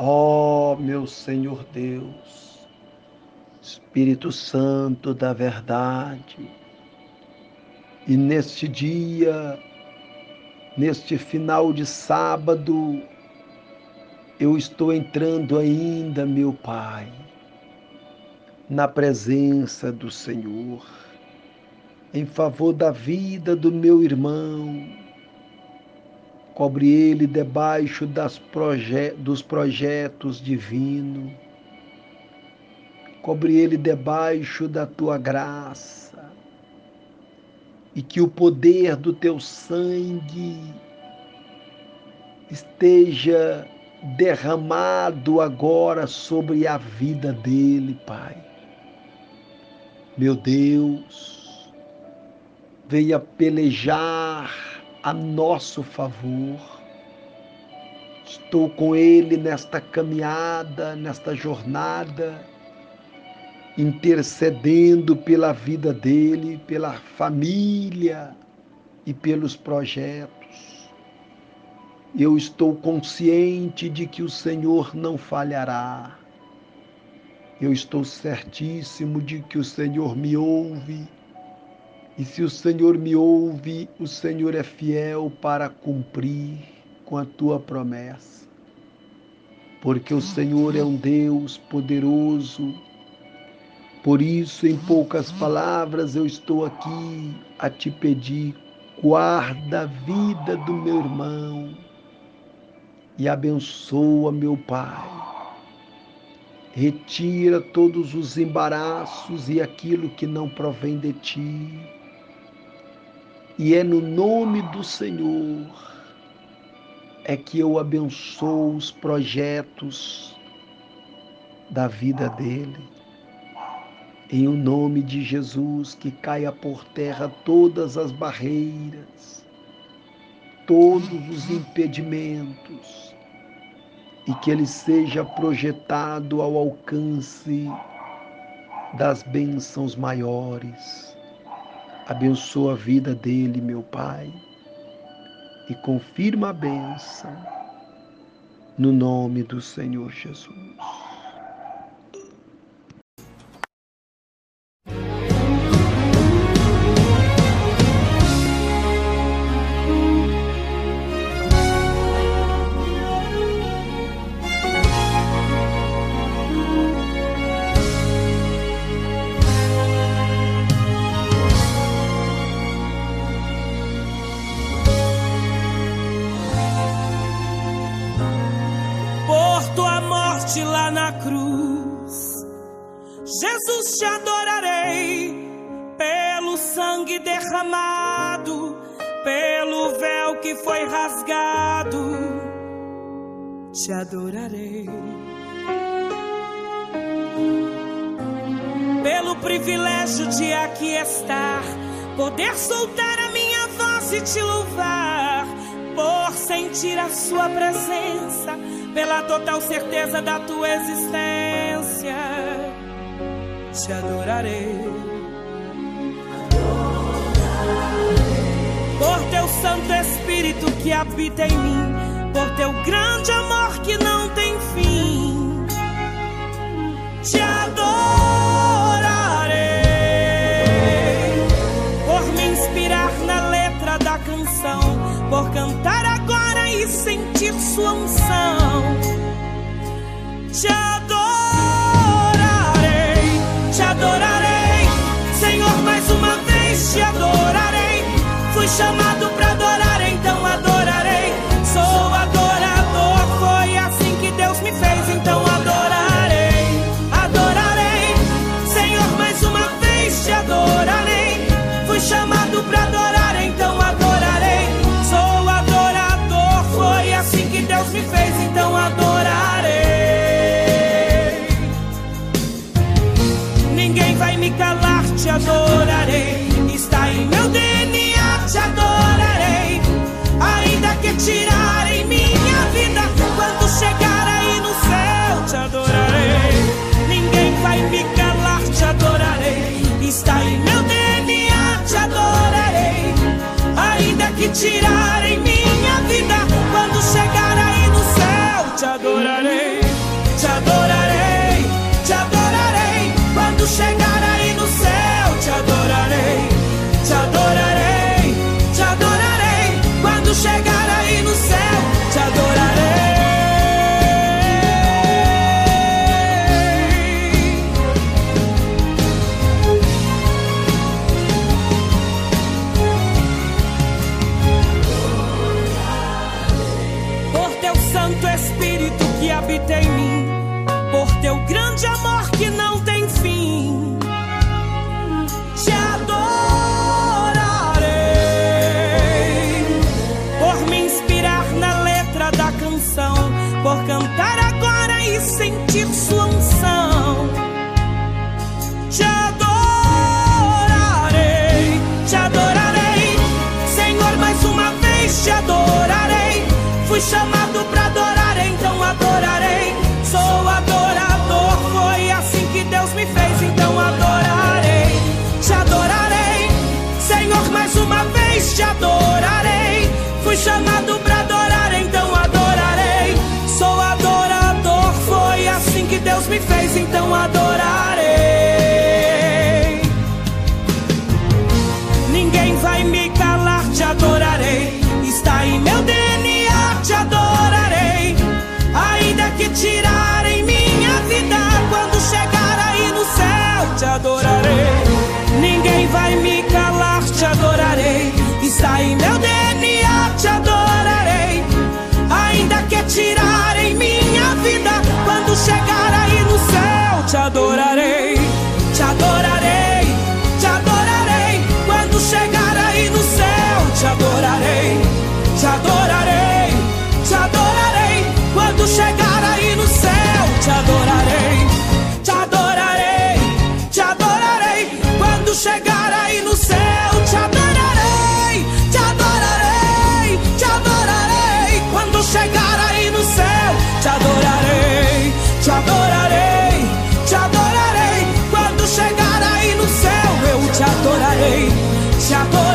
Ó oh, meu Senhor Deus, Espírito Santo da verdade, e neste dia, neste final de sábado, eu estou entrando ainda, meu Pai, na presença do Senhor, em favor da vida do meu irmão. Cobre ele debaixo proje dos projetos divinos. Cobre ele debaixo da tua graça e que o poder do teu sangue esteja derramado agora sobre a vida dele, Pai. Meu Deus, venha pelejar a nosso favor. Estou com ele nesta caminhada, nesta jornada intercedendo pela vida dele, pela família e pelos projetos. Eu estou consciente de que o Senhor não falhará. Eu estou certíssimo de que o Senhor me ouve. E se o Senhor me ouve, o Senhor é fiel para cumprir com a tua promessa. Porque o Senhor é um Deus poderoso, por isso, em poucas palavras, eu estou aqui a te pedir: guarda a vida do meu irmão e abençoa meu Pai. Retira todos os embaraços e aquilo que não provém de ti. E é no nome do Senhor é que eu abençoo os projetos da vida dele em o nome de Jesus, que caia por terra todas as barreiras, todos os impedimentos, e que ele seja projetado ao alcance das bênçãos maiores. Abençoa a vida dele, meu Pai, e confirma a bênção no nome do Senhor Jesus. Derramado, pelo véu que foi rasgado. Te adorarei. Pelo privilégio de aqui estar, poder soltar a minha voz e te louvar, por sentir a sua presença pela total certeza da tua existência, te adorarei. Que habita em mim, por teu grande amor que não tem fim, te adorarei. Por me inspirar na letra da canção, por cantar agora e sentir sua unção. Ainda Espírito que habita em mim, por teu grande amor que não tem fim, te adorarei. Por me inspirar na letra da canção, por cantar chamar. se apoiar.